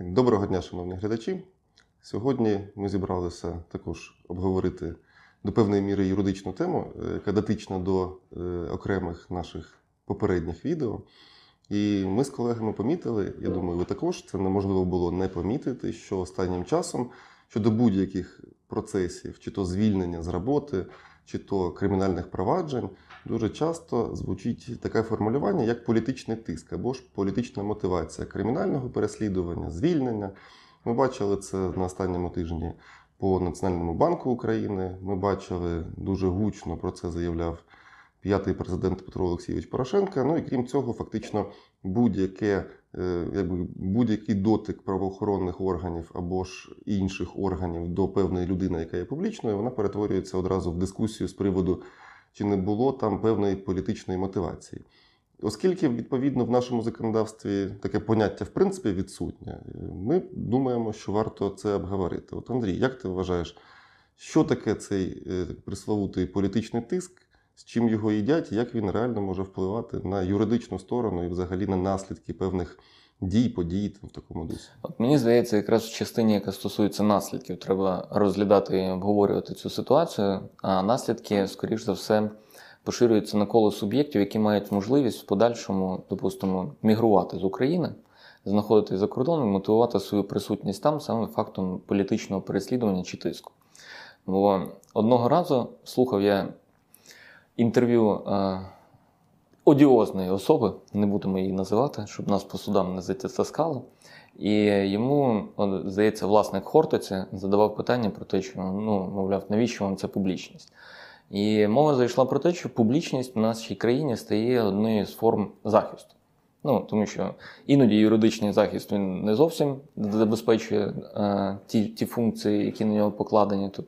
Доброго дня, шановні глядачі. Сьогодні ми зібралися також обговорити до певної міри юридичну тему, е, яка дотична до е, окремих наших попередніх відео. І ми з колегами помітили, я думаю, ви також це неможливо було не помітити, що останнім часом щодо будь-яких процесів, чи то звільнення з роботи, чи то кримінальних проваджень, дуже часто звучить таке формулювання, як політичний тиск або ж політична мотивація кримінального переслідування, звільнення. Ми бачили це на останньому тижні по Національному банку України. Ми бачили дуже гучно про це заявляв п'ятий президент Петро Олексійович Порошенко. Ну і крім цього, фактично будь-яке, е, будь-який дотик правоохоронних органів або ж інших органів до певної людини, яка є публічною, вона перетворюється одразу в дискусію з приводу, чи не було там певної політичної мотивації. Оскільки, відповідно, в нашому законодавстві таке поняття в принципі відсутнє, ми думаємо, що варто це обговорити. От Андрій, як ти вважаєш, що таке цей е, присловутий політичний тиск, з чим його їдять, і як він реально може впливати на юридичну сторону і взагалі на наслідки певних дій, подій в такому дусі? От мені здається, якраз в частині, яка стосується наслідків, треба розглядати і обговорювати цю ситуацію. А наслідки, скоріш за все, поширюються на коло суб'єктів, які мають можливість в подальшому, допустимо, мігрувати з України, знаходитись за кордоном мотивувати свою присутність там саме фактом політичного переслідування чи тиску. Бо одного разу слухав я інтерв'ю е, одіозної особи, не будемо її називати, щоб нас по судам не затискали. І йому, здається, власник Хортиці задавав питання про те, що ну, мовляв, навіщо вам ця публічність? І мова зайшла про те, що публічність в нашій країні стає однією з форм захисту. Ну, Тому що іноді юридичний захист він не зовсім забезпечує е, ті ті функції, які на нього покладені тут.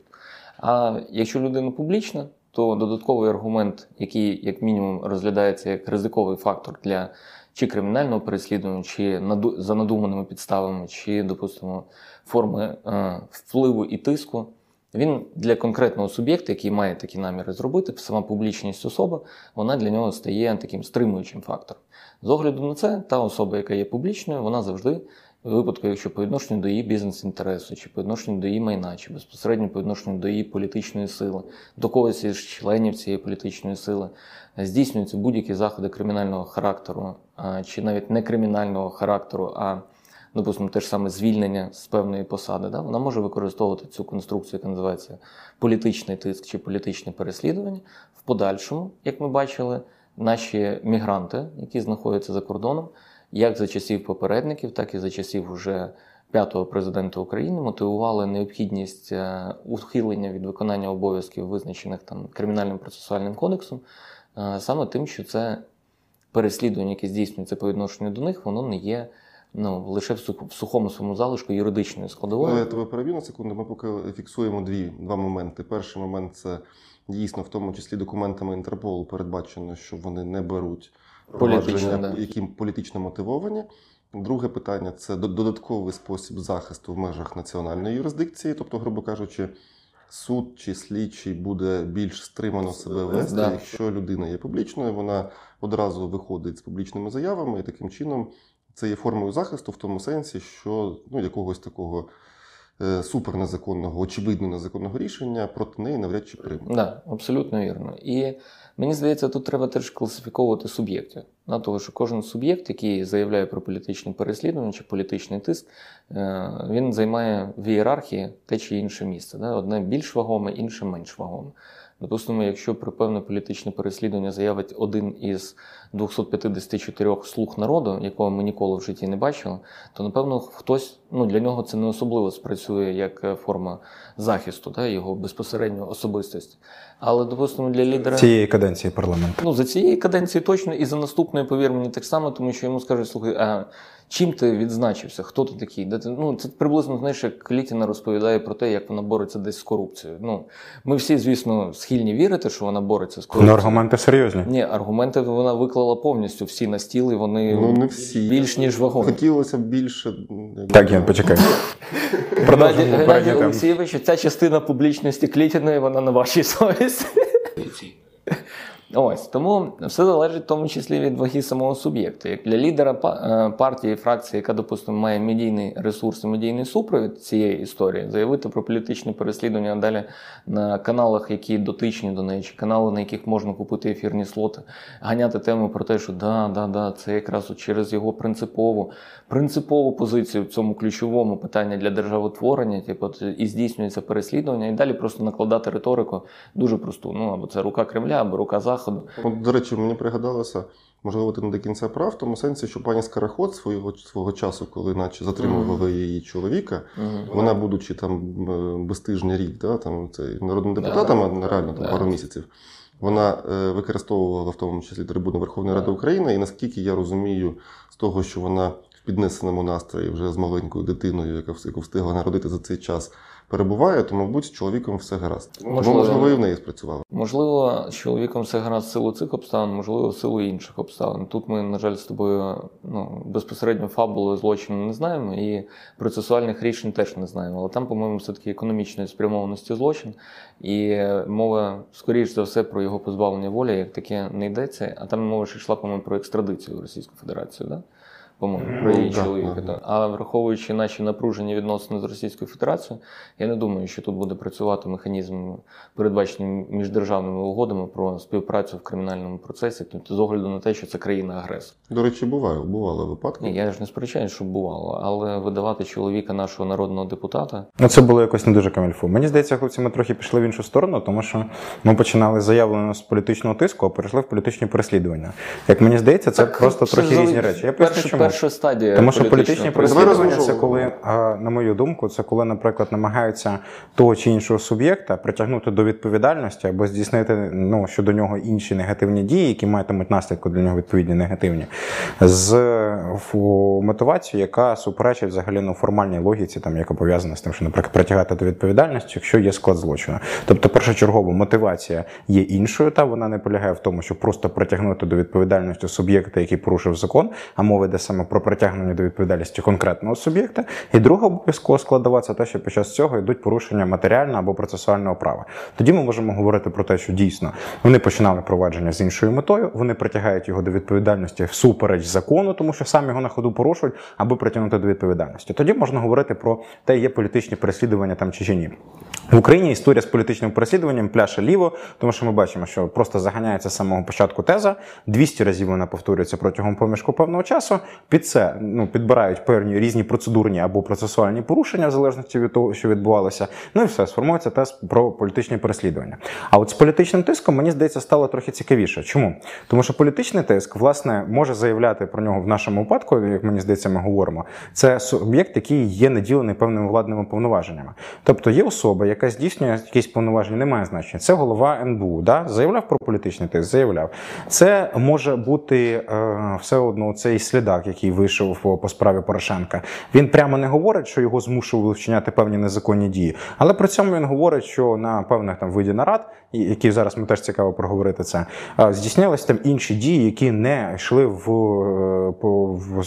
А якщо людина публічна, то додатковий аргумент, який, як мінімум, розглядається як ризиковий фактор для чи кримінального переслідування, чи за надуманими підставами, чи, допустимо, форми е, впливу і тиску. Він для конкретного суб'єкта, який має такі наміри зробити, сама публічність особи, вона для нього стає таким стримуючим фактором. З огляду на це, та особа, яка є публічною, вона завжди, випадку, якщо по відношенню до її бізнес-інтересу, чи по відношенню до її майна, чи безпосередньо по відношенню до її політичної сили, до когось із членів цієї політичної сили, здійснюються будь-які заходи кримінального характеру, чи навіть не кримінального характеру, а допустимо, те ж саме звільнення з певної посади, да, вона може використовувати цю конструкцію, яка називається політичний тиск чи політичне переслідування. В подальшому, як ми бачили, наші мігранти, які знаходяться за кордоном, як за часів попередників, так і за часів уже п'ятого президента України, мотивували необхідність е, ухилення від виконання обов'язків, визначених там кримінальним процесуальним кодексом, е, саме тим, що це переслідування, яке здійснюється по відношенню до них, воно не є ну, лише в сухому своєму залишку юридичної складової. Я тебе переб'ю на секунду. Ми поки фіксуємо дві два моменти. Перший момент це дійсно, в тому числі документами Інтерполу передбачено, що вони не беруть провадження, да. які політично мотивовані. Друге питання це додатковий спосіб захисту в межах національної юрисдикції, тобто, грубо кажучи. Суд чи слідчий буде більш стримано себе вести, да. якщо людина є публічною, вона одразу виходить з публічними заявами і таким чином це є формою захисту в тому сенсі, що ну, якогось такого е, супернезаконного, очевидно незаконного рішення проти неї навряд чи прийме. Да, абсолютно вірно. І мені здається, тут треба теж класифіковувати суб'єктів. На того, що кожен суб'єкт, який заявляє про політичне переслідування чи політичний тиск, е, він займає в ієрархії те чи інше місце. Одне більш вагоме, інше менш вагоме. Допустимо, якщо про певне політичне переслідування заявить один із 254 слуг народу, якого ми ніколи в житті не бачили, то напевно хтось ну для нього це не особливо спрацює як е, форма захисту, та його безпосередньо особистості. Але допустимо для лідера цієї каденції парламенту. Ну за цієї каденції точно і за наступної, повір мені, так само, тому що йому скажуть, слухай, а чим ти відзначився? Хто ти такий? Де ти? Ну це приблизно знаєш, як Клітіна розповідає про те, як вона бореться десь з корупцією. Ну ми всі, звісно, схильні вірити, що вона бореться з ну, корупцією. Ну, аргументи серйозні. Ні, аргументи вона виклала повністю всі на стіл, і вони ну, не всі. більш ніж вагомі. Хотілося б більше. Так, я почекай. Геннадій Олексійович, ця частина публічності Клітіної, вона на вашій совісті. Ось тому все залежить в тому числі від ваги самого суб'єкта. Як для лідера е, партії, фракції, яка, допустимо, має медійний ресурс і медійний супровід цієї історії, заявити про політичне переслідування далі на каналах, які дотичні до неї, чи канали, на яких можна купити ефірні слоти, ганяти тему про те, що да, да, да, це якраз через його принципову, принципову позицію в цьому ключовому питанні для державотворення, типу, і здійснюється переслідування, і далі просто накладати риторику дуже просту. Ну або це рука Кремля, або рука Заходу. От, до речі, мені пригадалося, можливо, ти не до кінця прав, в тому сенсі, що пані Скороход свого, свого часу, коли наче затримували її чоловіка, вона, будучи там е, безтижня рік, да, там, це, народним депутатом, реально там, пару місяців, вона е, використовувала в тому числі трибуну Верховної Ради України, і наскільки я розумію, з того, що вона в піднесеному настрої вже з маленькою дитиною, яка встигла народити за цей час, перебуває, то, мабуть, з чоловіком все гаразд. Можливо. Можливо, і в неї спрацювало. Можливо, з чоловіком все гаразд в силу цих обставин, можливо, в силу інших обставин. Тут ми, на жаль, з тобою ну, безпосередньо фабули злочину не знаємо і процесуальних рішень теж не знаємо. Але там, по-моєму, все-таки економічної спрямованості злочин, і мова, скоріш за все, про його позбавлення волі, як таке не йдеться. А там мова ще йшла, по-моєму, про екстрадицію в Російську Федерацію. Да? По-моєму, про Ну, її чоловіка. да, да. да. А враховуючи наші напружені відносини з Російською Федерацією, я не думаю, що тут буде працювати механізм, передбачений міждержавними угодами про співпрацю в кримінальному процесі, тобто з огляду на те, що це країна-агресор. До речі, буває, бували випадки. Ні, я ж не сперечаю, що бувало, але видавати чоловіка нашого народного депутата. Ну, це було якось не дуже камільфу. Мені здається, хлопці, ми трохи пішли в іншу сторону, тому що ми починали заявлено з політичного тиску, а перейшли в політичні переслідування. Як мені здається, це просто трохи різні речі. Я поясню, чому. Перша стадія. Тому що політичні переслідування. це коли, на мою думку, це коли, наприклад, намагаються того чи іншого суб'єкта притягнути до відповідальності або здійснити ну, щодо нього інші негативні дії, які матимуть наслідку для нього відповідні негативні, з мотивацією, яка суперечить взагалі ну, формальній логіці, там, яка пов'язана з тим, що, наприклад, притягати до відповідальності, якщо є склад злочину. Тобто, першочергово мотивація є іншою, та вона не полягає в тому, щоб просто притягнути до відповідальності суб'єкта, який порушив закон, а мова йде саме про притягнення до відповідальності конкретного суб'єкта. І друга обов'язково складова це те, що під час цього йдуть порушення матеріального або процесуального права. Тоді ми можемо говорити про те, що дійсно вони починали провадження з іншою метою, вони притягають його до відповідальності всупереч закону, тому що самі його на ходу порушують, аби притягнути до відповідальності. Тоді можна говорити про те, є політичні переслідування там чи ні. В Україні історія з політичним переслідуванням пляше ліво, тому що ми бачимо, що просто заганяється з самого початку теза. 200 разів вона повторюється протягом проміжку певного часу. Під це ну, підбирають певні різні процедурні або процесуальні порушення, в залежності від того, що відбувалося. Ну і все, сформується тез про політичне переслідування. А от з політичним тиском, мені здається, стало трохи цікавіше. Чому? Тому що політичний тиск, власне, може заявляти про нього в нашому випадку, як мені здається, ми говоримо. Це суб'єкт, який є наділений певними владними повноваженнями. Тобто є особа, яка здійснює якісь повноваження, немає значення. Це голова НБУ, да? заявляв про політичний тиск, заявляв. Це може бути е, все одно цей слідак, який вийшов по, справі Порошенка. Він прямо не говорить, що його змушували вчиняти певні незаконні дії, але при цьому він говорить, що на певних там виді нарад, які зараз ми теж цікаво проговорити це, здійснялись там інші дії, які не йшли в, е, в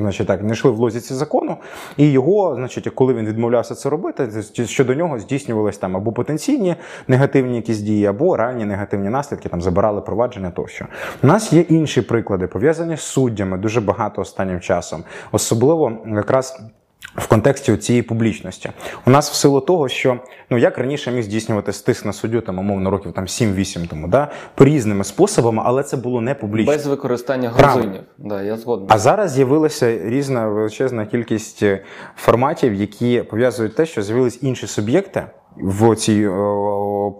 значить так, не йшли в лозіці закону, і його, значить, коли він відмовлявся це робити, щодо нього здійснювались там або потенційні негативні якісь дії, або реальні негативні наслідки, там забирали провадження тощо. У нас є інші приклади, пов'язані з суддями дуже багато останнім часом, особливо якраз. В контексті цієї публічності у нас в силу того, що ну як раніше міг здійснювати стиск на суддю, там умовно років там 7-8 тому, да по різними способами, але це було не публічно. Без використання грузинів. Да, я згоден. А зараз з'явилася різна величезна кількість е, форматів, які пов'язують те, що з'явились інші суб'єкти в цій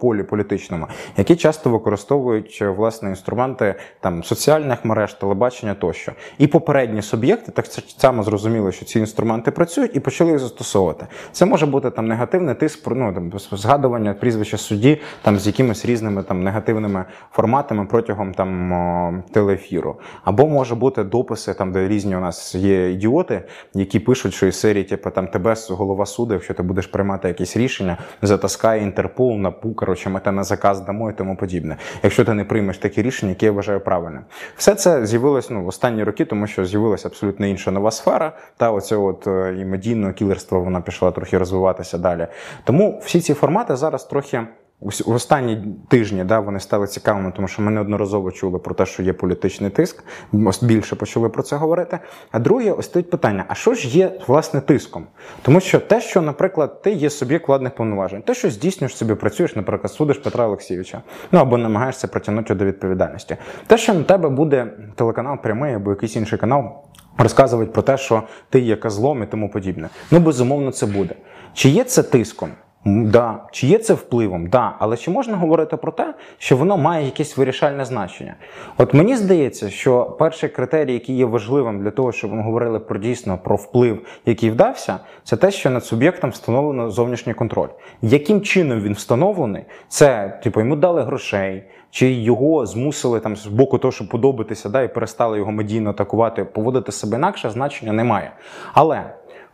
полі політичному, які часто використовують е, власне інструменти там соціальних мереж, телебачення тощо. І попередні суб'єкти так само зрозуміли, що ці інструменти працюють і почали їх застосовувати. Це може бути там негативний тиск, ну там згадування прізвища судді там з якимись різними там негативними форматами протягом там о, телеефіру. Або може бути дописи, там де різні у нас є ідіоти, які пишуть, що із серії, типу, там тебе голова суду, якщо ти будеш приймати якісь рішення, затаскає Інтерпол, НАПУ, коротше, ми те на заказ дамо і тому подібне. Якщо ти не приймеш такі рішення, які я вважаю правильним. Все це з'явилось ну, в останні роки, тому що з'явилася абсолютно інша нова сфера. Та оце от е, і медійного кілерство вона пішла трохи розвиватися далі. Тому всі ці формати зараз трохи в останні тижні да, вони стали цікавими, тому що ми неодноразово чули про те, що є політичний тиск, ось більше почали про це говорити. А друге, ось стоїть питання: а що ж є власне тиском? Тому що те, що, наприклад, ти є суб'єкт владних повноважень, те, що здійснюєш собі, працюєш, наприклад, судиш Петра Олексійовича, ну або намагаєшся притягнути до відповідальності. Те, що на тебе буде телеканал прямий або якийсь інший канал. Розказувати про те, що ти є козлом і тому подібне. Ну, безумовно, це буде. Чи є це тиском? Да. Чи є це впливом? Да. Але чи можна говорити про те, що воно має якесь вирішальне значення? От мені здається, що перший критерій, який є важливим для того, щоб ми говорили про дійсно про вплив, який вдався, це те, що над суб'єктом встановлено зовнішній контроль. Яким чином він встановлений? Це типу йому дали грошей. Чи його змусили там з боку того, щоб подобатися, да, і перестали його медійно атакувати, поводити себе інакше, значення немає. Але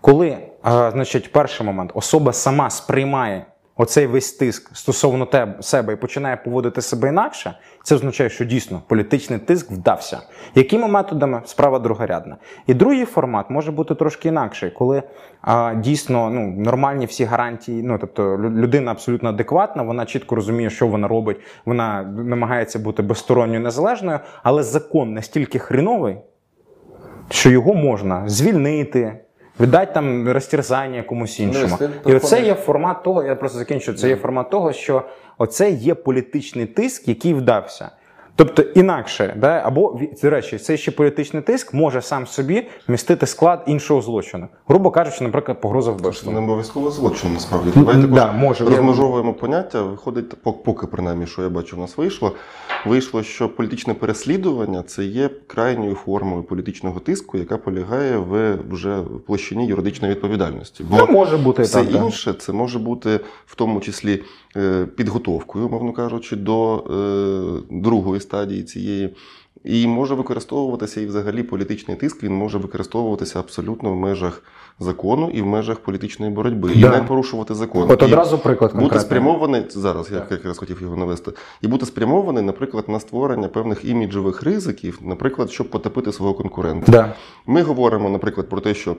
коли, значить, перший момент особа сама сприймає оцей весь тиск стосовно тебе себе і починає поводити себе інакше, це означає, що дійсно політичний тиск вдався. Якими методами справа другорядна. І другий формат може бути трошки інакший, коли а, дійсно ну, нормальні всі гарантії, ну тобто людина абсолютно адекватна, вона чітко розуміє, що вона робить, вона намагається бути безсторонньою незалежною, але закон настільки хріновий, що його можна звільнити. Віддати там розтерзання комусь іншому. ти І оце є формат того, я просто закінчу. Це є формат того, що оце є політичний тиск, який вдався. Тобто інакше, да, або до речі, цей ще політичний тиск може сам собі містити склад іншого злочину. Грубо кажучи, наприклад, погроза Це не вбивством. обов'язково злочин, насправді. Давай також Да, може. розмежовуємо поняття. Виходить, пок- поки принаймні, що я бачу, у нас вийшло. Вийшло, що політичне переслідування це є крайньою формою політичного тиску, яка полягає в вже в площині юридичної відповідальності. Бо Ну, може бути все так. інше це може бути в тому числі підготовкою, мовно кажучи, до е, другої стадії цієї. І може використовуватися і взагалі політичний тиск, він може використовуватися абсолютно в межах закону і в межах політичної боротьби, і не порушувати закон. От І одразу приклад бути спрямований зараз, я якраз хотів його навести, і бути спрямований, наприклад, на створення певних іміджових ризиків, наприклад, щоб потопити свого конкурента. Да. Ми говоримо, наприклад, про те, що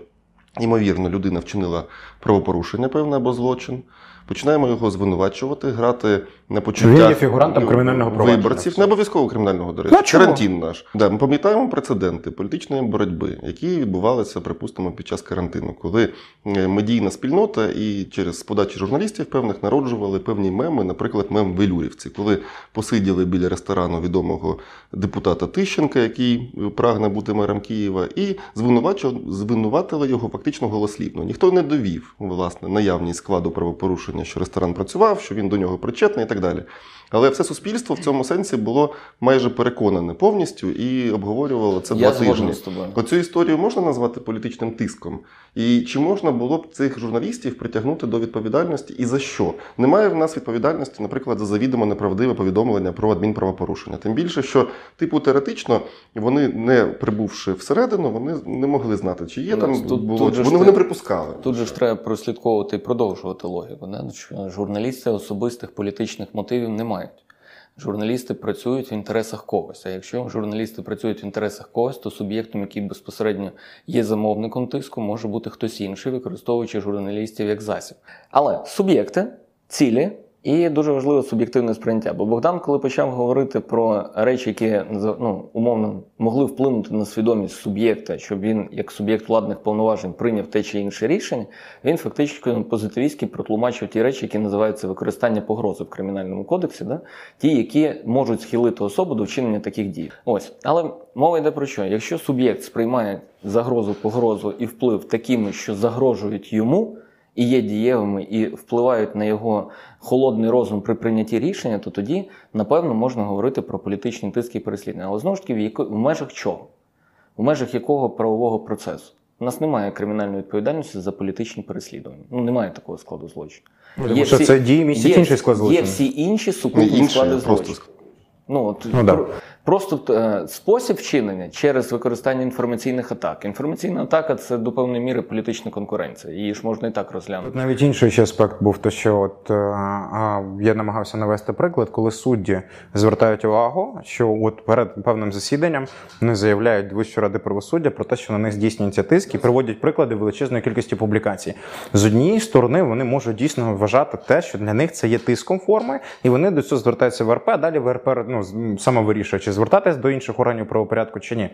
ймовірно людина вчинила правопорушення певне або злочин. Починаємо його звинувачувати, грати на почуттях Він є фігурантом кримінального провадження. виборців, не обов'язково кримінального, до речі. Карантин наш. Да, ми пам'ятаємо прецеденти політичної боротьби, які відбувалися, припустимо, під час карантину, коли е, медійна спільнота і через подачі журналістів певних народжували певні меми, наприклад, мем Велюрівці, коли посиділи біля ресторану відомого депутата Тищенка, який е, прагне бути мером Києва, і звинувачували- звинуватили його фактично голослівно. Ніхто не довів власне наявність складу правопорушення, що ресторан працював, що він до нього причетний і так далі. Але все суспільство в цьому сенсі було майже переконане повністю і обговорювало це Я два тижні. з тобою. Оцю історію можна назвати політичним тиском? І чи можна було б цих журналістів притягнути до відповідальності і за що? Немає в нас відповідальності, наприклад, за завідомо неправдиве повідомлення про адмінправопорушення. Тим більше, що, типу, теоретично, вони не прибувши всередину, вони не могли знати, чи є Ну, там тут- було, тут чи вони не припускали. Тут же ж треба прослідковувати і продовжувати логіку. Да? Що Журналісти особистих політичних мотивів не мають. Журналісти працюють в інтересах когось. А якщо журналісти працюють в інтересах когось, то суб'єктом, який безпосередньо є замовником тиску, може бути хтось інший, використовуючи журналістів як засіб. Але суб'єкти, цілі і дуже важливе суб'єктивне сприйняття. Бо Богдан, коли почав говорити про речі, які ну, умовно могли вплинути на свідомість суб'єкта, щоб він, як суб'єкт владних повноважень, прийняв те чи інше рішення, він фактично позитивістськи протлумачив ті речі, які називаються використання погрози в кримінальному кодексі, да? ті, які можуть схилити особу до вчинення таких дій. Ось, але мова йде про що? Якщо суб'єкт сприймає загрозу, погрозу і вплив такими, що загрожують йому. І є дієвими, і впливають на його холодний розум при прийнятті рішення, то тоді, напевно, можна говорити про політичні тиски і переслідування. Але знову ж таки, в, яко... в межах чого? В межах якого правового процесу? У нас немає кримінальної відповідальності за політичні переслідування. Ну, немає такого складу злочину. Тому що це дії містять інший склад Є всі інші Не сукупні склади просто злочину. Ну, от, Ну, да. Про- Просто е, спосіб вчинення через використання інформаційних атак. Інформаційна атака це до певної міри політична конкуренція. Її ж можна і так Тут розглянути. навіть інший ще аспект був, то що от е, я намагався навести приклад, коли судді звертають увагу, що от перед певним засіданням вони заявляють Вищої ради правосуддя про те, що на них здійснюється тиск і приводять приклади величезної кількості публікацій. З однієї сторони вони можуть дійсно вважати те, що для них це є тиском форми, і вони до цього звертаються ВРП. а Далі ВРП ну, саме вирішує, чи звертатись до інших органів правопорядку чи ні.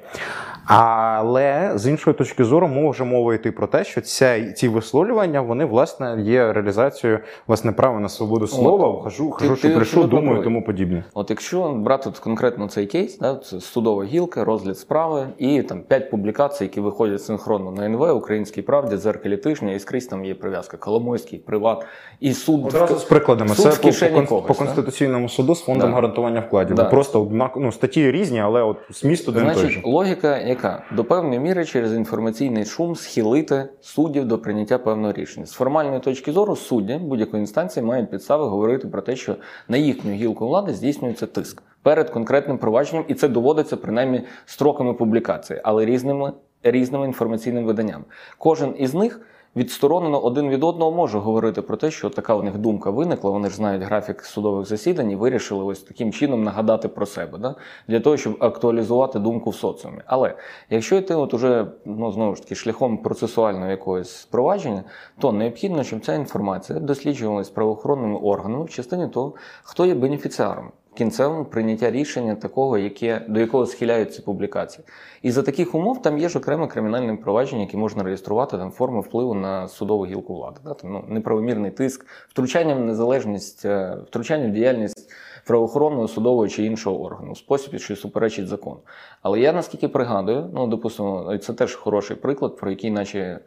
Але з іншої точки зору може мова йти про те, що ця, ці висловлювання вони власне є реалізацією власне права на свободу слова. Хожу, хожу, що ти прийшов, думаю, і тому подібне. От якщо брати от конкретно цей кейс, да, це судова гілка, розгляд справи і там п'ять публікацій, які виходять синхронно на НВ, Українській правді, дзеркалі тижня, і скрізь там є прив'язка Коломойський, приват і суд. Одразу з прикладами. суд Це в по, по, когось, по да? конституційному суду з фондом Да. гарантування вкладів. Да. Просто ну, статті різні, але от зміст один той же. логіка яка? До певної міри через інформаційний шум схилити суддів до прийняття певного рішення. З формальної точки зору судді будь-якої інстанції мають підстави говорити про те, що на їхню гілку влади здійснюється тиск перед конкретним провадженням, і це доводиться принаймні строками публікації, але різними, різними інформаційними виданнями. Кожен із них. Відсторонено один від одного може говорити про те, що така у них думка виникла. Вони ж знають графік судових засідань і вирішили ось таким чином нагадати про себе, да? для того, щоб актуалізувати думку в соціумі. Але якщо йти от уже ну знову ж таки шляхом процесуального якогось провадження, то необхідно, щоб ця інформація досліджувалась правоохоронними органами в частині того, хто є бенефіціаром. Кінцевим прийняття рішення такого, яке до якого схиляються публікації, і за таких умов там є ж окреме кримінальне провадження, яке можна реєструвати там форми впливу на судову гілку влади. Да? Там, ну, неправомірний тиск, втручання в незалежність, е, втручання в діяльність правоохоронного, судового чи іншого органу, в спосіб, що суперечить закону. Але я наскільки пригадую, ну допустимо, це теж хороший приклад, про який, наче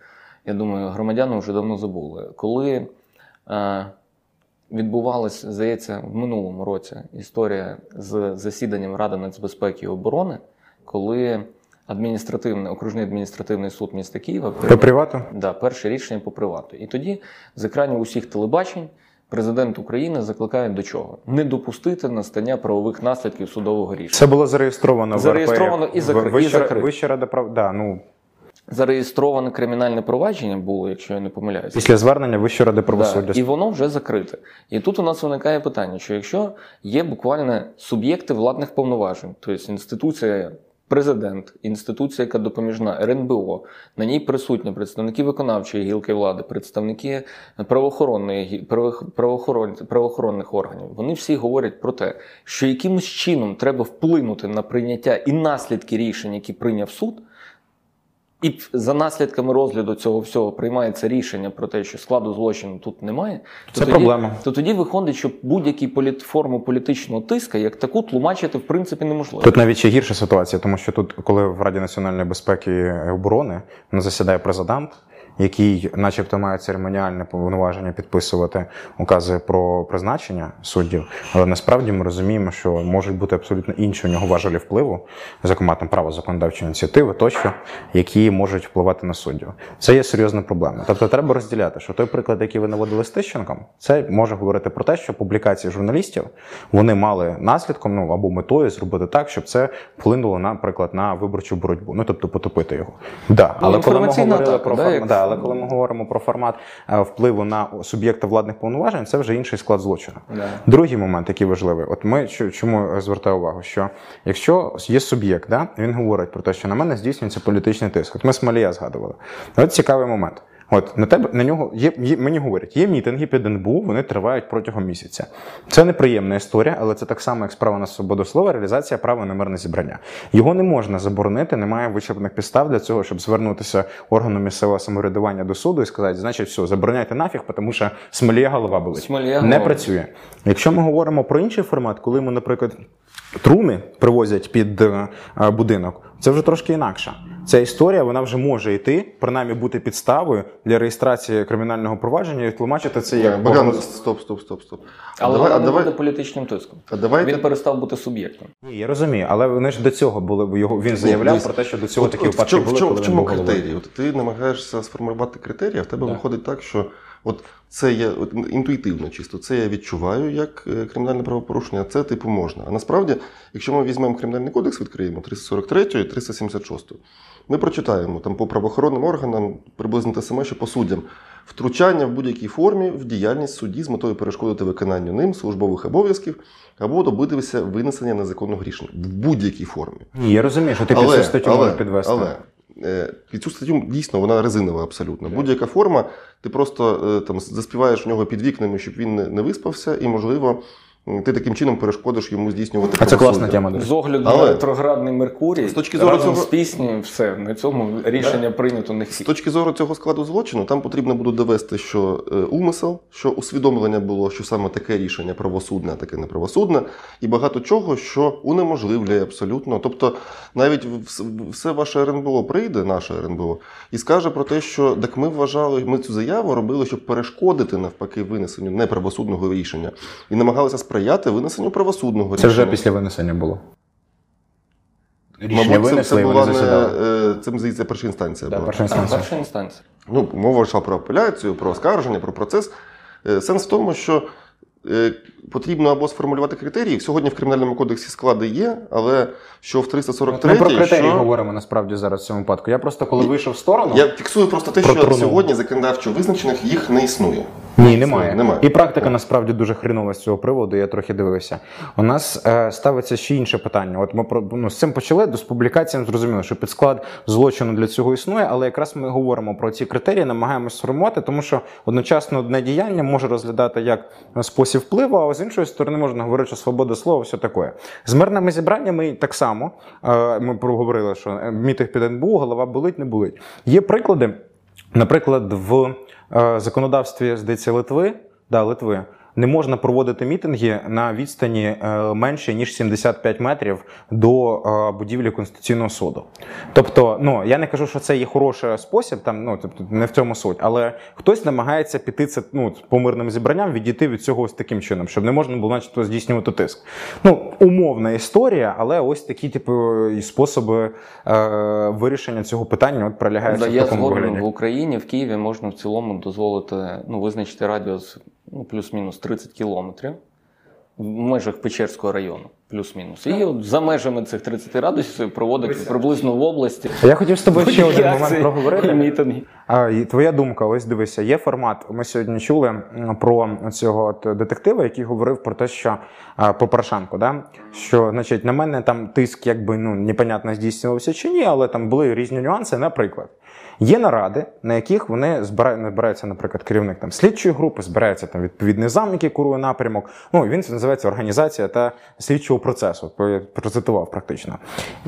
я думаю, громадяни вже давно забули. Коли е, відбувалася, здається, в минулому році історія з засіданням Ради нацбезпеки і оборони, коли адміністративний окружний адміністративний суд міста Києва По привату? Да, перше рішення по привату. І тоді з екранів усіх телебачень президент України закликає до чого? Не допустити настання правових наслідків судового рішення. Це було зареєстровано, Зареєстровано в РП, і закри- в- Вища. Вища рада прав. Да, ну, Зареєстроване кримінальне провадження було, якщо я не помиляюся. після звернення Вищої ради правосуддя. Да, і воно вже закрите. І тут у нас виникає питання: що якщо є буквально суб'єкти владних повноважень, тобто інституція. Президент, інституція, яка допоміжна, РНБО, на ній присутні представники виконавчої гілки влади, представники правоохоронної гі- правоохорон- правоохоронних органів. Вони всі говорять про те, що якимось чином треба вплинути на прийняття і наслідки рішень, які прийняв суд. І за наслідками розгляду цього всього приймається рішення про те, що складу злочину тут немає. то Це тоді, проблема. То тоді виходить, що будь-які політ, форму політичного тиска як таку тлумачити в принципі неможливо. Тут навіть ще гірша ситуація, тому що тут, коли в Раді національної безпеки і оборони не засідає президент, який, начебто, має церемоніальне повноваження підписувати укази про призначення суддів, але насправді ми розуміємо, що можуть бути абсолютно інші у нього важелі впливу, зокрема там право законодавчої ініціативи, тощо, які можуть впливати на суддів. Це є серйозна проблема. Тобто треба розділяти, що той приклад, який ви наводили з Тищенком, це може говорити про те, що публікації журналістів вони мали наслідком ну або метою зробити так, щоб це вплинуло, наприклад, на виборчу боротьбу. Ну тобто потопити його. Да, але коли ми говорили про да, як- да, але коли ми говоримо про формат е, впливу на суб'єкта владних повноважень, це вже інший склад злочину. Yeah. Другий момент, який важливий, от ми чо- чому звертаю увагу, що якщо є суб'єкт, да, він говорить про те, що на мене здійснюється політичний тиск. От ми Смолія згадували. От цікавий момент. От на тебе на нього є, є мені говорять, є мітинги під НБУ, вони тривають протягом місяця. Це неприємна історія, але це так само, як справа на свободу слова, реалізація права на мирне зібрання. Його не можна заборонити, немає вичерпних підстав для цього, щоб звернутися органу місцевого самоврядування до суду і сказати, значить, все, забороняйте нафіг, тому що Смолія голова болить. Смолія не голова. працює. Якщо ми говоримо про інший формат, коли ми, наприклад, труни привозять під е, е, будинок, це вже трошки інакше. Ця історія вона вже може йти, принаймні бути підставою для реєстрації кримінального провадження і тлумачити це як Богдан, стоп, стоп, стоп, стоп. А Але давай, вона а не давай, буде політичним тиском. а давайте Він перестав бути суб'єктом. Ні, я розумію, але вони ж до цього були його. Він заявляв дивись, про те, що до цього От- такі от в випадки чому- були. в чому, коли в чому критерії? От ти намагаєшся сформувати критерії, а в тебе Так. виходить так, що От це я от, інтуїтивно чисто, це я відчуваю як е, кримінальне правопорушення, а це типу можна. А насправді, якщо ми візьмемо кримінальний кодекс, відкриємо 343 і 376, ми прочитаємо там по правоохоронним органам приблизно те саме, що по суддям. Втручання в будь-якій формі в діяльність судді з метою перешкодити виконанню ним службових обов'язків або добитися винесення незаконного рішення в будь-якій формі. Ні, я розумію, що ти під цю статтю можеш підвести. Але під цю статтю дійсно вона резинова абсолютно. Будь-яка форма, ти просто е, там заспіваєш в нього під вікнами, щоб він не виспався, і можливо. Ти таким чином перешкодиш йому здійснювати А це класна тема. З огляду Але- на ретроградний Меркурій, З точки зору разом цього- з піснею, все, на цьому рішення прийнято не З точки зору цього складу злочину, там потрібно буде довести, що е, умисел, що усвідомлення було, що саме таке рішення правосудне, а таке неправосудне, і багато чого, що унеможливлює абсолютно. Тобто, навіть вс- все ваше РНБО прийде, наше РНБО, і скаже про те, що так ми вважали, ми цю заяву робили, щоб перешкодити навпаки винесенню неправосудного рішення, і намагалися сприяти винесенню правосудного Це вже після винесення було. Рішення Мабуть, це, винесли, це була вони не е, здається перша інстанція. Да, була. перша А, перша інстанція. Ну, мова йшла про апеляцію, про оскарження, про процес. Е, Сенс в тому, що е, потрібно або сформулювати критерії. Сьогодні в кримінальному кодексі склади є, але що в 343 Ми про критерії що... говоримо насправді зараз в цьому випадку. Я просто коли вийшов в сторону. Я фіксую просто те, що сьогодні законодавчо визначених їх не існує. Ні, немає. Немає. І практика насправді дуже хрінова з цього приводу. Я трохи дивився. У нас е, ставиться ще інше питання. От ми ну, з цим почали, до з публікаціями зрозуміло, що підсклад злочину для цього існує, але якраз ми говоримо про ці критерії, намагаємося сформувати, тому що одночасно одне діяння може розглядати як спосіб впливу, а з іншої сторони можна говорити, що свобода слова, все таке. З мирними зібраннями так само. Е, ми проговорили, що мітинг під НБУ, голова болить, не болить. Є приклади. Наприклад, в законодавстві здається Литви, да, Литви. Не можна проводити мітинги на відстані е, менше ніж 75 метрів до е, будівлі Конституційного суду. Тобто, ну я не кажу, що це є хороший спосіб, там ну тобто не в цьому суть, але хтось намагається піти це ну по мирним зібранням, відійти від цього ось таким чином, щоб не можна було, начебто, здійснювати тиск. Ну умовна історія, але ось такі типу і способи е, вирішення цього питання от пролягають Да, в я такому згоден вигляді. в Україні, в Києві можна в цілому дозволити ну, визначити радіус плюс-мінус 30 кілометрів в межах Печерського району, плюс-мінус. І от за межами цих 30 радіусів проводити приблизно в області. Я хотів з тобою ще один момент проговорити. мітинги. А, і твоя думка, ось дивися, є формат. Ми сьогодні чули про цього от детектива, який говорив про те, що а, по Порошенку, да? що значить, на мене там тиск, якби ну непонятно здійснювався чи ні, але там були різні нюанси. Наприклад, є наради, на яких вони збирають, збирається, наприклад, керівник там слідчої групи, збирається там відповідний зам, який курує напрямок. Ну він називається організація та слідчого процесу. Процитував практично.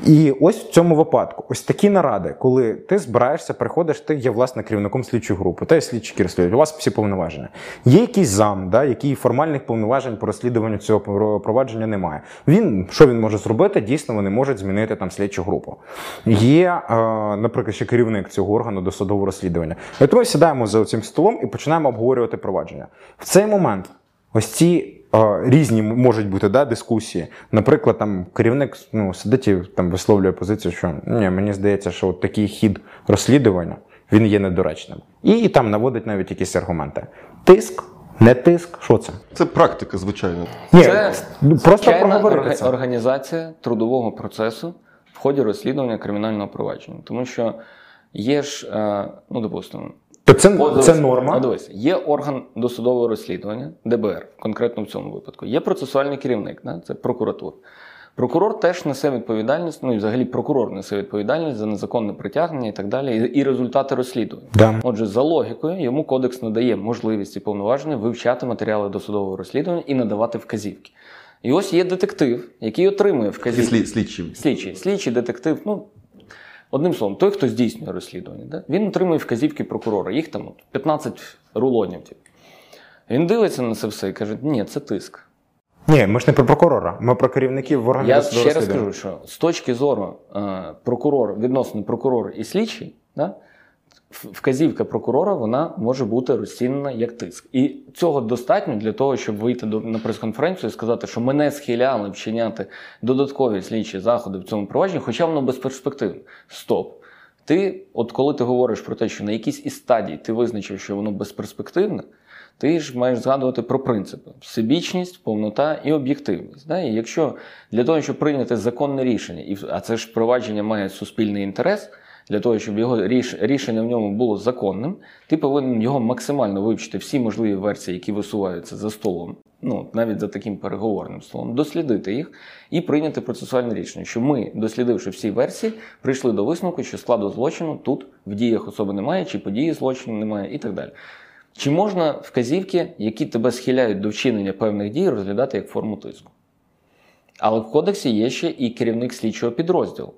І ось в цьому випадку, ось такі наради, коли ти збираєшся, приходиш, ти є власне керівником слідчої групи, та є слідчі розслідують, у вас всі повноваження. Є якийсь зам, да, який формальних повноважень по розслідуванню цього про- провадження немає. Він що він може зробити? Дійсно, вони можуть змінити там слідчу групу. Є, е, наприклад, ще керівник цього органу досудового розслідування. І ми сідаємо за цим столом і починаємо обговорювати провадження. В цей момент ось ці е, різні можуть бути да, дискусії. Наприклад, там керівник ну, сидить і там висловлює позицію, що ні, мені здається, що от такий хід розслідування він є недоречним. І там наводить навіть якісь аргументи. Тиск, не тиск, що це? Це практика, звичайно. Ні, Це просто проговорити орга- це. організація трудового процесу в ході розслідування кримінального провадження. Тому що є ж, е, ну допустимо, То це, це норма. дивись, є орган досудового розслідування, ДБР, конкретно в цьому випадку. Є процесуальний керівник, да? це прокуратура. Прокурор теж несе відповідальність, ну і взагалі прокурор несе відповідальність за незаконне притягнення і так далі, і, і результати розслідування. Да. Отже, за логікою, йому кодекс надає можливість і повноваження вивчати матеріали досудового розслідування і надавати вказівки. І ось є детектив, який отримує вказівки. слід, слідчі. Слідчий, слідчий детектив, ну одним словом, той, хто здійснює розслідування, да? він отримує вказівки прокурора. Їх там от 15 рулонів. Типу. Він дивиться на це все і каже: ні, це тиск. Ні, ми ж не про прокурора, ми про керівників в органі Я ще раз кажу, що з точки зору е, прокурор, відносно прокурор і слідчий, да, вказівка прокурора вона може бути розцінена як тиск. І цього достатньо для того, щоб вийти до, на прес-конференцію і сказати, що мене схиляли вчиняти додаткові слідчі заходи в цьому провадженні, хоча воно безперспективне. Стоп. Ти, от коли ти говориш про те, що на якійсь із стадій ти визначив, що воно безперспективне, ти ж маєш згадувати про принципи: всебічність, повнота і об'єктивність. Да? І якщо для того, щоб прийняти законне рішення, а це ж впровадження має суспільний інтерес, для того, щоб його ріш, рішення в ньому було законним, ти повинен його максимально вивчити всі можливі версії, які висуваються за столом, ну навіть за таким переговорним столом, дослідити їх і прийняти процесуальне рішення, що ми, дослідивши всі версії, прийшли до висновку, що складу злочину тут в діях особи немає, чи події злочину немає, і так далі. Чи можна вказівки, які тебе схиляють до вчинення певних дій, розглядати як форму тиску? Але в кодексі є ще і керівник слідчого підрозділу,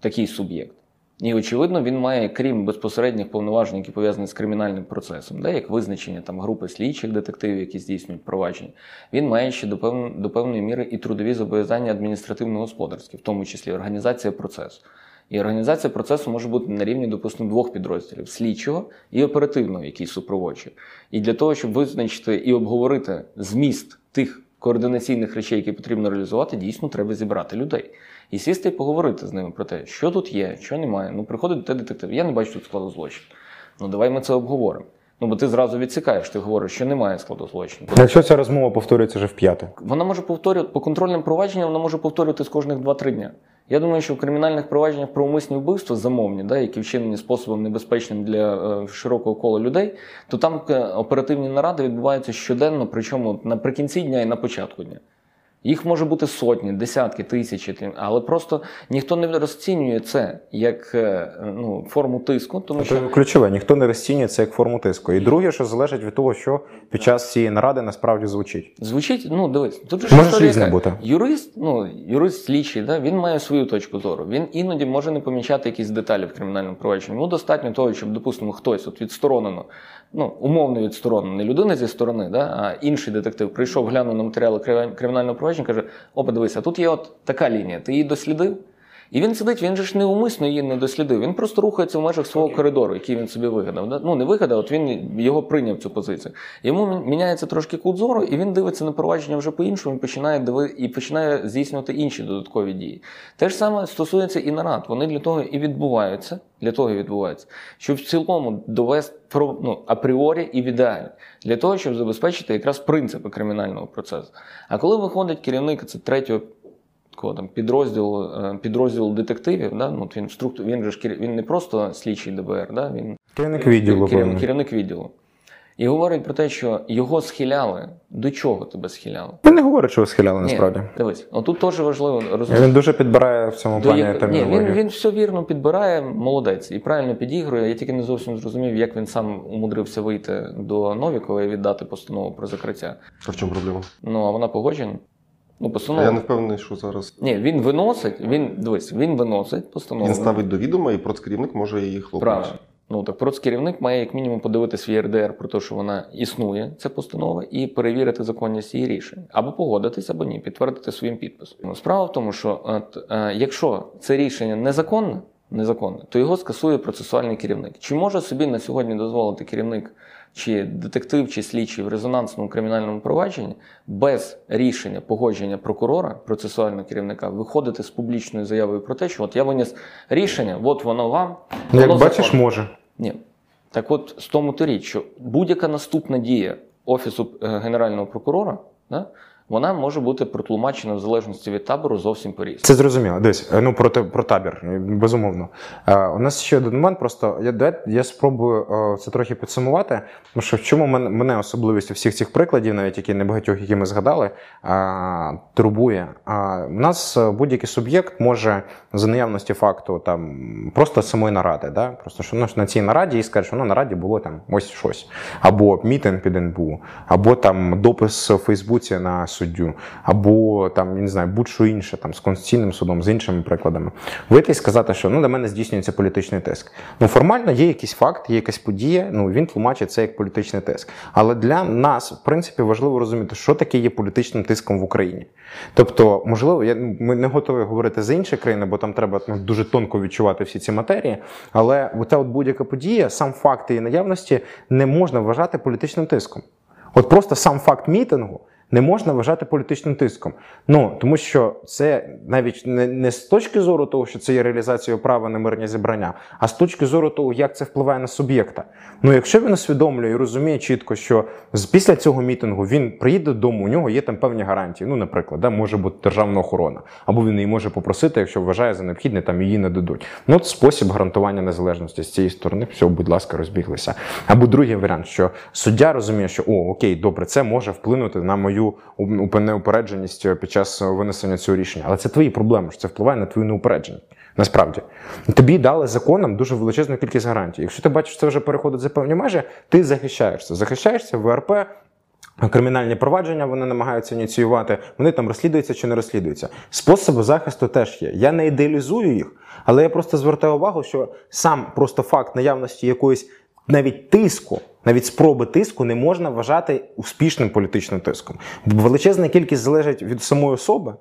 такий суб'єкт. І, очевидно, він має, крім безпосередніх повноважень, які пов'язані з кримінальним процесом, де, як визначення там, групи слідчих детективів, які здійснюють провадження, він має ще до, пев... до певної міри і трудові зобов'язання адміністративно-господарські, в тому числі організація процесу. І організація процесу може бути на рівні, допустимо, двох підрозділів слідчого і оперативного, який супроводжує. І для того, щоб визначити і обговорити зміст тих координаційних речей, які потрібно реалізувати, дійсно треба зібрати людей. І сісти і поговорити з ними про те, що тут є, що немає. Ну, приходить до тебе детектив, я не бачу тут складу злочину. Ну, давай ми це обговоримо. Ну, бо ти зразу відсікаєш, ти говориш, що немає складу злочину. Якщо ця розмова повторюється вже в п'яте. Вона може повторювати по контрольним провадженням, вона може повторювати з кожних 2-3 дня. Я думаю, що в кримінальних провадженнях про умисні вбивства замовні, да, які вчинені способом небезпечним для е, широкого кола людей, то там е, оперативні наради відбуваються щоденно, причому наприкінці дня і на початку дня. Їх може бути сотні, десятки, тисячі, але просто ніхто не розцінює це як е, ну, форму тиску, тому що Це ключове, ніхто не розцінює це як форму тиску. І друге, що залежить від того, що під час цієї наради насправді звучить. Звучить, ну дивись, тут же Може різне бути. Юрист, ну юрист слідчий, да, він має свою точку зору. Він іноді може не помічати якісь деталі в кримінальному провадженні. Йому достатньо того, щоб, допустимо, хтось от відсторонено, ну умовно відсторонено, не людина зі сторони, да, а інший детектив прийшов, глянув на матеріали кримі- кримінального провадження, каже: О, подивися, тут є от така лінія. Ти її дослідив? І він сидить, він же ж неумисно її не дослідив. Він просто рухається в межах свого коридору, який він собі вигадав. Да? Ну не вигадав, от він його прийняв цю позицію. Йому міняється трошки кут зору, і він дивиться на провадження вже по-іншому, і починає диви і починає здійснювати інші додаткові дії. Те ж саме стосується і нарад. Вони для того і відбуваються, для того і відбуваються, щоб в цілому довести про ну, апріорі і в ідеалі, для того, щоб забезпечити якраз принципи кримінального процесу. А коли виходить керівник це третього такого там підрозділу, е, підрозділу детективів, да? ну, він, структу, він же ж кер- він не просто слідчий ДБР, да? він Керівник відділу. керівник, керівник відділу. І говорить про те, що його схиляли. До чого тебе схиляли? Він не говорить, що схиляли насправді. Ні, дивись, отут теж важливо розуміти. Він дуже підбирає в цьому До плані як- Ні, він, він все вірно підбирає, молодець і правильно підігрує. Я тільки не зовсім зрозумів, як він сам умудрився вийти до Новікова і віддати постанову про закриття. А в чому проблема? Ну а вона погоджена. Ну, А постанова. я не впевнений, що зараз Ні, він виносить, він дивись, він виносить постанову. він ставить до відома, і процкерівник може її хлопнути. Правильно. Ну так процкерівник має як мінімум подивитись в ЄРДР про те, що вона існує, ця постанова, і перевірити законність її рішень. Або погодитись, або ні, підтвердити своїм підписом. Ну, Справа в тому, що от, е, якщо це рішення незаконне, незаконне, то його скасує процесуальний керівник. Чи може собі на сьогодні дозволити керівник чи детектив, чи слідчий в резонансному кримінальному провадженні без рішення погодження прокурора, процесуального керівника, виходити з публічною заявою про те, що от я виніс рішення, от воно вам. Ну, як бачиш, закон. може. Ні. Так от з тому то річ, що будь-яка наступна дія Офісу е, Генерального прокурора, да, вона може бути протлумачена в залежності від табору зовсім по-різному. Це зрозуміло. Дивись, е, ну про, про табір, е, безумовно. Е, у нас ще один момент, просто я, давай я спробую е, це трохи підсумувати. Тому що в чому мене, мене особливість всіх цих прикладів, навіть які небагатьох, які ми згадали, е, турбує. А у нас е, будь-який суб'єкт може за наявності факту там просто самої наради, да? просто що ну, на цій нараді і скаже, що ну, на нараді було там ось щось, або мітинг під НБУ, або там допис у Фейсбуці на суддю, або там не знаю, будь-що інше там з конституційним судом, з іншими прикладами. Вийти і сказати, що ну на мене здійснюється політичний тиск. Ну формально є якийсь факт, є якась подія. Ну він тлумачить це як політичний тиск. Але для нас, в принципі, важливо розуміти, що таке є політичним тиском в Україні. Тобто, можливо, я ну, ми не готові говорити за інші країни, бо там треба ну, дуже тонко відчувати всі ці матерії. Але ота от будь-яка подія, сам факт її наявності не можна вважати політичним тиском. От просто сам факт мітингу не можна вважати політичним тиском. Ну тому що це навіть не, не з точки зору того, що це є реалізацією права на мирні зібрання, а з точки зору того, як це впливає на суб'єкта. Ну якщо він усвідомлює і розуміє чітко, що після цього мітингу він приїде додому, у нього є там певні гарантії. Ну, наприклад, да, може бути державна охорона, або він її може попросити, якщо вважає за необхідне, там її не дадуть. Ну, от спосіб гарантування незалежності з цієї сторони, все, будь ласка, розбіглися. Або другий варіант, що суддя розуміє, що о, окей, добре, це може вплинути на мою уп- неупередженість під час винесення цього рішення. Але це твої проблеми, що це впливає на твою неупередженість. Насправді тобі дали законом дуже величезну кількість гарантій. Якщо ти бачиш, що це вже переходить за певні межі, ти захищаєшся. Захищаєшся в ВРП. Кримінальні провадження вони намагаються ініціювати, вони там розслідуються чи не розслідуються. Способи захисту теж є. Я не ідеалізую їх, але я просто звертаю увагу, що сам просто факт наявності якоїсь навіть тиску, навіть спроби тиску не можна вважати успішним політичним тиском. Величезна кількість залежить від самої особи.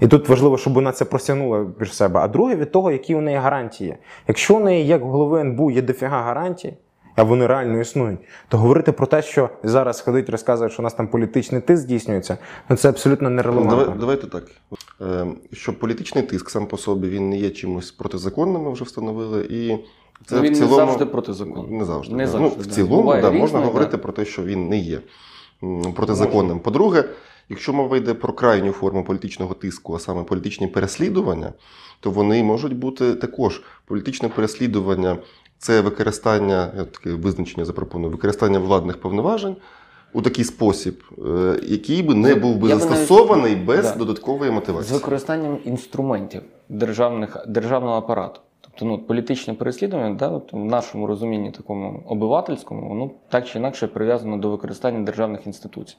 І тут важливо, щоб вона це просягнула між себе. А друге від того, які у неї гарантії. Якщо у неї, як голови НБУ, є дофіга гарантій, а вони реально існують, то говорити про те, що зараз ходить, розказує, що у нас там політичний тиск здійснюється, ну це абсолютно нерелевантно. Давай, давайте так. Е, Що політичний тиск сам по собі він не є чимось протизаконним, ми вже встановили. І це Ну, він в не цілому, завжди протизаконний. Не завжди. Не завжди, ну, в цілому Буває да, різне, можна да. говорити про те, що він не є протизаконним. По-друге, якщо мова йде про крайню форму політичного тиску, а саме політичні переслідування, то вони можуть бути також політичне переслідування це використання, я таке визначення запропоную, використання владних повноважень. У такий спосіб, е, який би не був би навіть- застосований без Да. додаткової з використанням інструментів державних, державного апарату. Тобто ну, політичне переслідування, да, от в нашому розумінні такому обивательському, воно так чи інакше прив'язано до використання державних інституцій.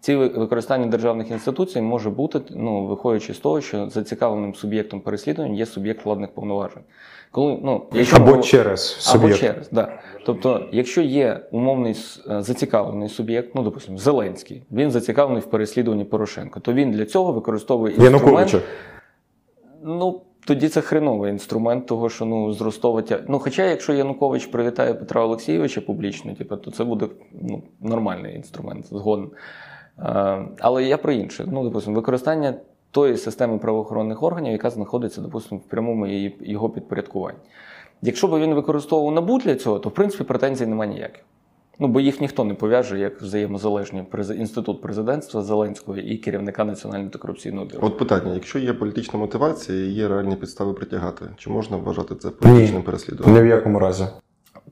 Ці використання державних інституцій може бути, ну, виходячи з того, що зацікавленим суб'єктом переслідування є суб'єкт владних повноважень. Коли, ну, якщо Або ми- через або через, да. Тобто, якщо є умовний е, зацікавлений суб'єкт, ну, допустимо, Зеленський, він зацікавлений в переслідуванні Порошенка, то він для цього використовує інструмент. Януковича. Ну, тоді це хреновий інструмент, того, що ну, зростовувати. Ну, хоча, якщо Янукович привітає Петра Олексійовича публічно, типу, то це буде ну, нормальний інструмент, згоден. Е, але я про інше. Ну, допустимо, використання тої системи правоохоронних органів, яка знаходиться, допустимо, в прямому її- його підпорядкуванні. Якщо б він використовував НАБУ для цього, то в принципі претензій немає ніяких. Ну, бо їх ніхто не пов'яже як взаємозалежні інститут президентства Зеленського і керівника Національного антикорупційного бюро. От питання: якщо є політична мотивація і є реальні підстави притягати, чи можна вважати це політичним переслідуванням? Ні в якому разі.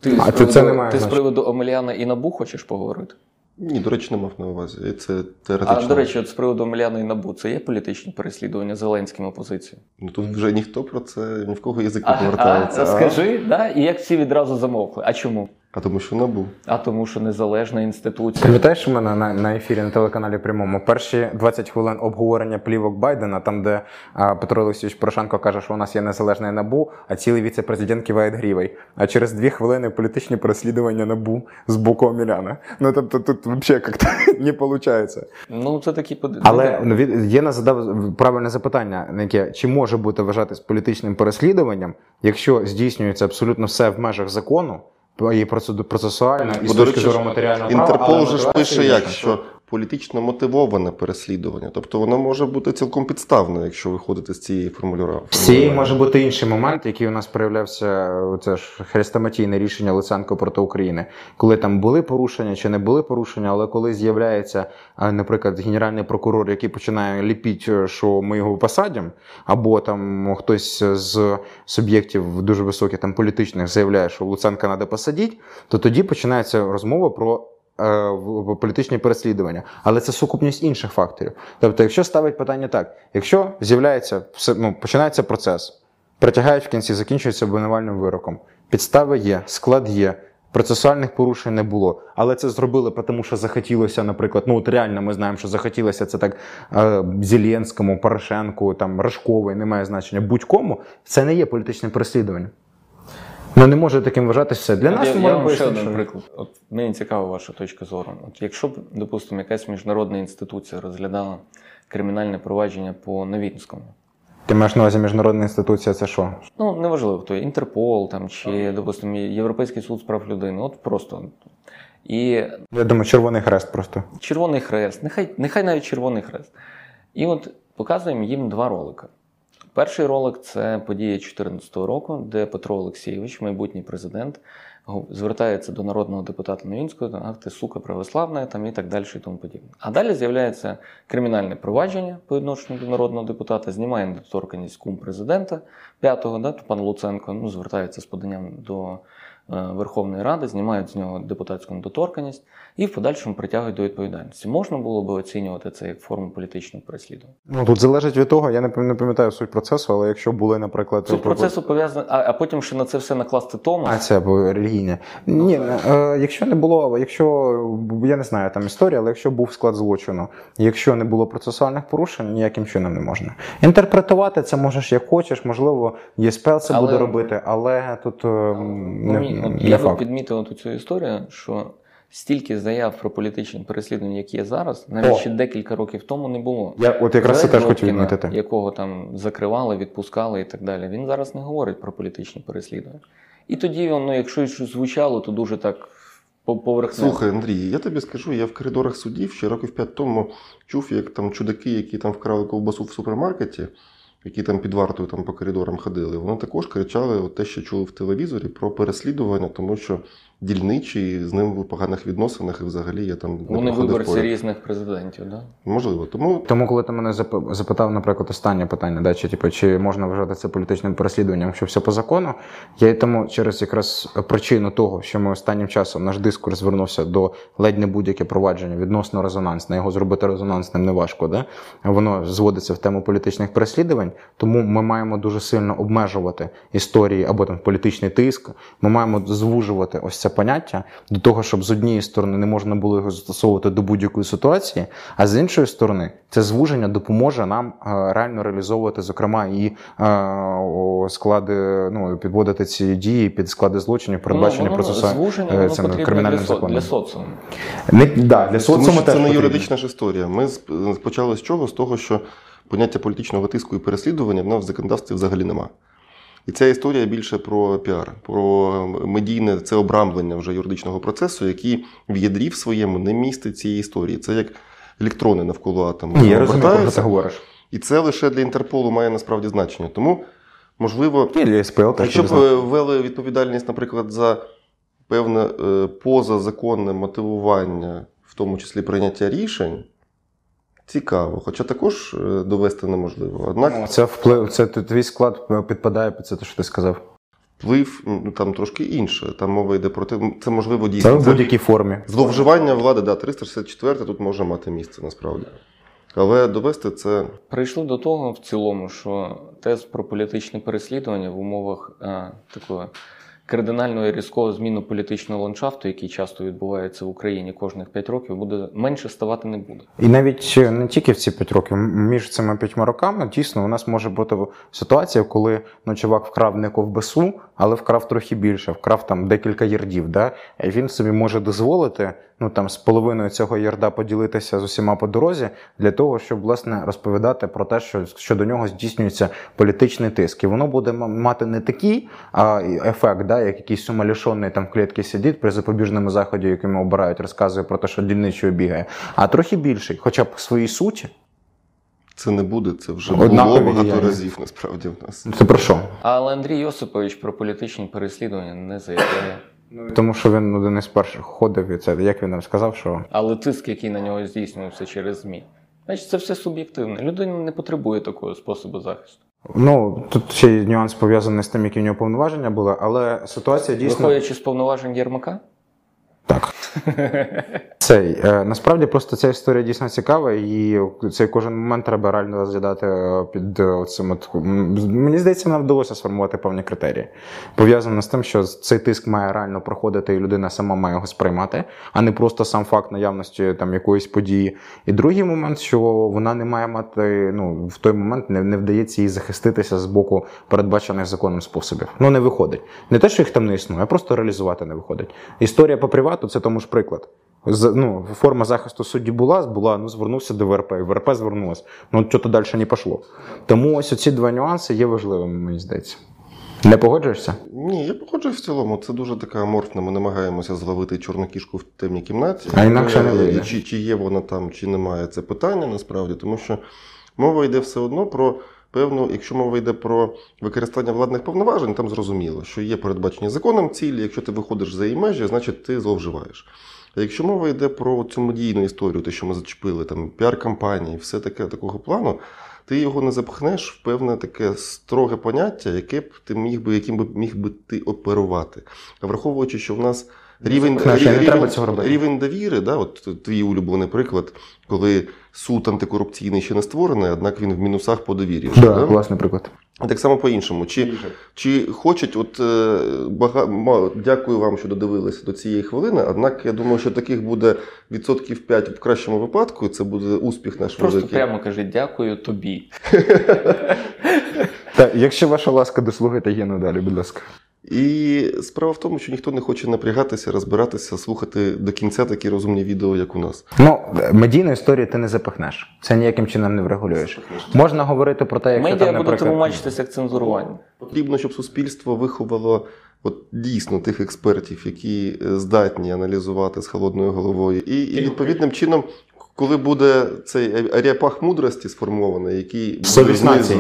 Ти, А з це- це приводу, не ти з приводу Омеляна і Набу хочеш поговорити? Ні, до речі, не мав на увазі. Це А до речі, от з приводу Омеляна і Набу, це є політичні переслідування Зеленським опозиції? ну тут вже ніхто про це ні в кого язик А, не повертається. а, скажи, да? і як всі відразу замовкли. А чому? А тому, що набув. А тому, що незалежна інституція. Пам'ятаєш мене на, на ефірі на телеканалі прямому перші 20 хвилин обговорення плівок Байдена, там де а, Петро Олексійович Порошенко каже, що у нас є незалежне набу, а цілий віце-президент киває грівий. А через дві хвилини політичні переслідування набу з боку Омеляна. Ну тобто тут взагалі як-то не виходить. Ну, це такі под... Але ну, від- Єна задав правильне запитання, на яке чи може бути вважатись політичним переслідуванням, якщо здійснюється абсолютно все в межах закону, і процесуально, і з точки зору матеріального права, Інтерпол вже ж пише, як що політично мотивоване переслідування. Тобто воно може бути цілком підставне, якщо виходити з цієї формулюра. Всі може бути інший момент, який у нас проявлявся. Це ж хрестоматійне рішення Луценко проти України, коли там були порушення чи не були порушення, але коли з'являється, наприклад, генеральний прокурор, який починає ліпіть, що ми його посадимо, або там хтось з суб'єктів дуже високих там політичних заявляє, що Луценка треба посадити, то тоді починається розмова про. Е, Політичні переслідування, але це сукупність інших факторів. Тобто, якщо ставить питання так, якщо з'являється ну, починається процес, притягають в кінці, закінчується обвинувальним вироком. Підстави є, склад є. Процесуальних порушень не було, але це зробили, тому що захотілося, наприклад, ну от реально ми знаємо, що захотілося це так е, Зеленському, Порошенку, там Рожковий, не має значення будь-кому. Це не є політичним переслідуванням. Ну не може таким вважатися все. Для нас я, я вам ще один приклад. От мені цікава ваша точка зору. От якщо б, допустимо, якась міжнародна інституція розглядала кримінальне провадження по Новінському. Ти маєш на увазі міжнародна інституція, це що? Ну, неважливо, хто Інтерпол там, чи, допустимо, Європейський суд з прав людини. От просто. І Я думаю, червоний хрест просто. Червоний хрест, нехай, нехай навіть Червоний хрест. І от показуємо їм два ролики. Перший ролик це подія 2014 року, де Петро Олексійович, майбутній президент, звертається до народного депутата Новінського, ах ти сука православна, там і так далі, і тому подібне. А далі з'являється кримінальне провадження по відношенню до народного депутата, знімає недоторканність кум президента п'ятого, да, пан Луценко ну, звертається з поданням до е, Верховної Ради, знімають з нього депутатську недоторканність і в подальшому притягують до відповідальності. Можна було би оцінювати це як форму політичного переслідування. Ну тут залежить від того, я не пам'ятаю суть процесу, але якщо були, наприклад, Суть процесу пов'язана, а, а потім ще на це все накласти тому. А це бо релігійне. Ні, е, якщо не було, якщо я не знаю там історія, але якщо був склад злочину, якщо не було процесуальних порушень, ніяким чином не можна. Інтерпретувати це можеш як хочеш, можливо, ЄСПЛ це Але- буде робити, але тут е, Ну, не, ні, не я би підмітив цю історію, що стільки заяв про політичні переслідування, які є зараз, навіть О. ще декілька років тому не було. Я от якраз це теж хотів відмітити. якого там закривали, відпускали і так далі. Він зараз не говорить про політичні переслідування. І тоді, ну, якщо щось звучало, то дуже так по- поверхнево. Слухай, Андрій, я тобі скажу, я в коридорах судів ще років п'ять тому чув, як там чудаки, які там вкрали ковбасу в супермаркеті, які там під вартою там по коридорам ходили, вони також кричали от те, що чули в телевізорі, про переслідування, тому що дільничий з ним в поганих відносинах і взагалі я там не Вони виборці поряд. різних президентів, да? Можливо. Тому Тому, коли ти мене зап- запитав, наприклад, останнє питання, да, чи, типу, чи можна вважати це політичним переслідуванням, якщо все по закону, я й тому через якраз причину того, що ми останнім часом наш дискурс звернувся до ледь не будь-яке провадження відносно резонансне, його зробити резонансним неважко, да? воно зводиться в тему політичних переслідувань, тому ми маємо дуже сильно обмежувати історії або там політичний тиск. Ми маємо звужувати ось це поняття до того, щоб з однієї сторони не можна було його застосовувати до будь-якої ситуації, а з іншої сторони, це звуження допоможе нам е, реально реалізовувати, зокрема, і е, склади, ну підводити ці дії під склади злочинів, передбачені ну, процесу е, кримінальним для, законом. для соціуму. Не да, для Тому соціуму що теж це не юридична ж історія. Ми почали з чого? З того, що поняття політичного тиску і переслідування в нас в законодавстві взагалі нема. І ця історія більше про піар, про медійне це обрамлення вже юридичного процесу, який в ядрі в своєму не містить цієї історії. Це як електрони навколо атому. Ні, я розумію, про ти говориш. І це лише для Інтерполу має насправді значення. Тому, можливо, І для СПЛ теж Якщо б е, ввели відповідальність, наприклад, за певне е, позазаконне мотивування, в тому числі прийняття рішень, цікаво, хоча також е, довести неможливо. Однак Ну, Це вплив, це твій склад підпадає під це, те, що ти сказав. вплив ну, там трошки інше. Там мова йде про те, це можливо дійсно. Це в будь-якій формі. зловживання влади, да, 364 тут може мати місце насправді. Але довести це Прийшли до того в цілому, що тест про політичне переслідування в умовах е, такої кардинальної різкого зміну політичного ландшафту, який часто відбувається в Україні кожних 5 років, буде менше ставати не буде. І навіть е, не тільки в ці п'ять років, між цими п'ятьма роками дійсно у нас може бути ситуація, коли ну, чувак вкрав не ковбасу, але вкрав трохи більше, вкрав там декілька ярдів. Да? І він собі може дозволити ну там з половиною цього ярда поділитися з усіма по дорозі для того, щоб власне розповідати про те, що, що до нього здійснюється політичний тиск. І воно буде мати не такий а, ефект, да, як якийсь сумалішонний там в клітці сидить при запобіжному заході, якими обирають, розказує про те, що дільничою бігає, а трохи більший, хоча б в своїй суті. Це не буде, це вже Однакові було багато разів насправді в нас. Це про що? Але Андрій Йосипович про політичні переслідування не заявляє. Тому що він один із перших ходив, і це як він нам сказав, що Але тиск, який на нього здійснювався через ЗМІ. Значить, це все суб'єктивне. Людина не потребує такого способу захисту. ну тут ще й нюанс пов'язаний з тим, які в нього повноваження були, але ситуація дійсно Виходячи з повноважень Єрмака, так. Цей е, насправді просто ця історія дійсно цікава, і цей кожен момент треба реально розглядати е, під е, цим. От, мені здається, нам вдалося сформувати певні критерії. Пов'язано з тим, що цей тиск має реально проходити, і людина сама має його сприймати, а не просто сам факт наявності там якоїсь події. І другий момент, що вона не має мати, ну в той момент не, не вдається їй захиститися з боку передбачених законом способів. Ну не виходить. Не те, що їх там не існує, а просто реалізувати не виходить. Історія по привату це тому ж приклад. З- ну, форма захисту судді була, була, ну звернувся до ВРП, і ВРП звернулась. Ну, що то далі не пішло. Тому ось ці два нюанси є важливими, мені здається. Не погоджуєшся? Ні, я погоджуюсь в цілому. Це дуже така аморфна. Ми намагаємося зловити чорну кішку в темній кімнаті. А інакше не вийде. Чи, чи є вона там, чи немає, це питання насправді, тому що мова йде все одно про певну, якщо мова йде про використання владних повноважень, там зрозуміло, що є передбачені законом цілі. Якщо ти виходиш за її межі, значить ти зловживаєш. А якщо мова йде про цю медійну історію, те, що ми зачепили, там піар-кампанії, все таке такого плану, ти його не запхнеш в певне таке строге поняття, яке б ти міг би, яким би міг би ти оперувати. А враховуючи, що в нас рівень, не рівень, треба цього робити. рівень довіри, да, от твій улюблений приклад, коли суд антикорупційний ще не створений, однак він в мінусах по довірі. вже, Да, класний приклад. І Так само по-іншому. Чи, чи хочуть, от е, бага... дякую вам, що додивилися до цієї хвилини. Однак я думаю, що таких буде відсотків 5 в кращому випадку, і це буде успіх наш Просто великий. прямо кажи дякую тобі. Так, якщо ваша ласка, дослухайте Єну далі, будь ласка. І справа в тому, що ніхто не хоче напрягатися, розбиратися, слухати до кінця такі розумні відео, як у нас. Ну, медійну історію ти не запихнеш. Це ніяким чином не врегулюєш. Можна говорити про те, якщо Медіа там, буде тлумачитися як цензурування. Потрібно, щоб суспільство виховало от дійсно тих експертів, які е, здатні аналізувати з холодною головою, і, і відповідним чином. Коли буде цей аріапах мудрості сформований, який Совість знизу- нації.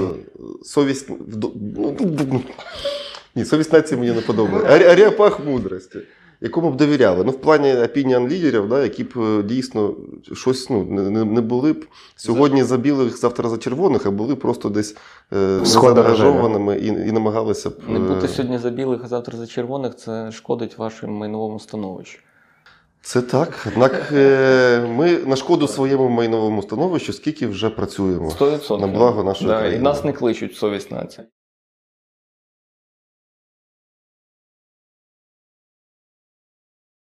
совість ну, ні, совість нації мені не подобається. Аріапах мудрості, якому б довіряли. Ну, в плані опініон лідерів, да, які б е, дійсно щось ну, не, не- були б сьогодні за білих, завтра за червоних, а були просто десь е, Схода незаангажованими і, і намагалися б. Не е, бути сьогодні за білих, а завтра за червоних це шкодить вашому майновому становищу. Це так. Однак е, ми на шкоду своєму майновому становищу скільки вже працюємо 100%. на благо нашої да, І нас не кличуть в совість нації.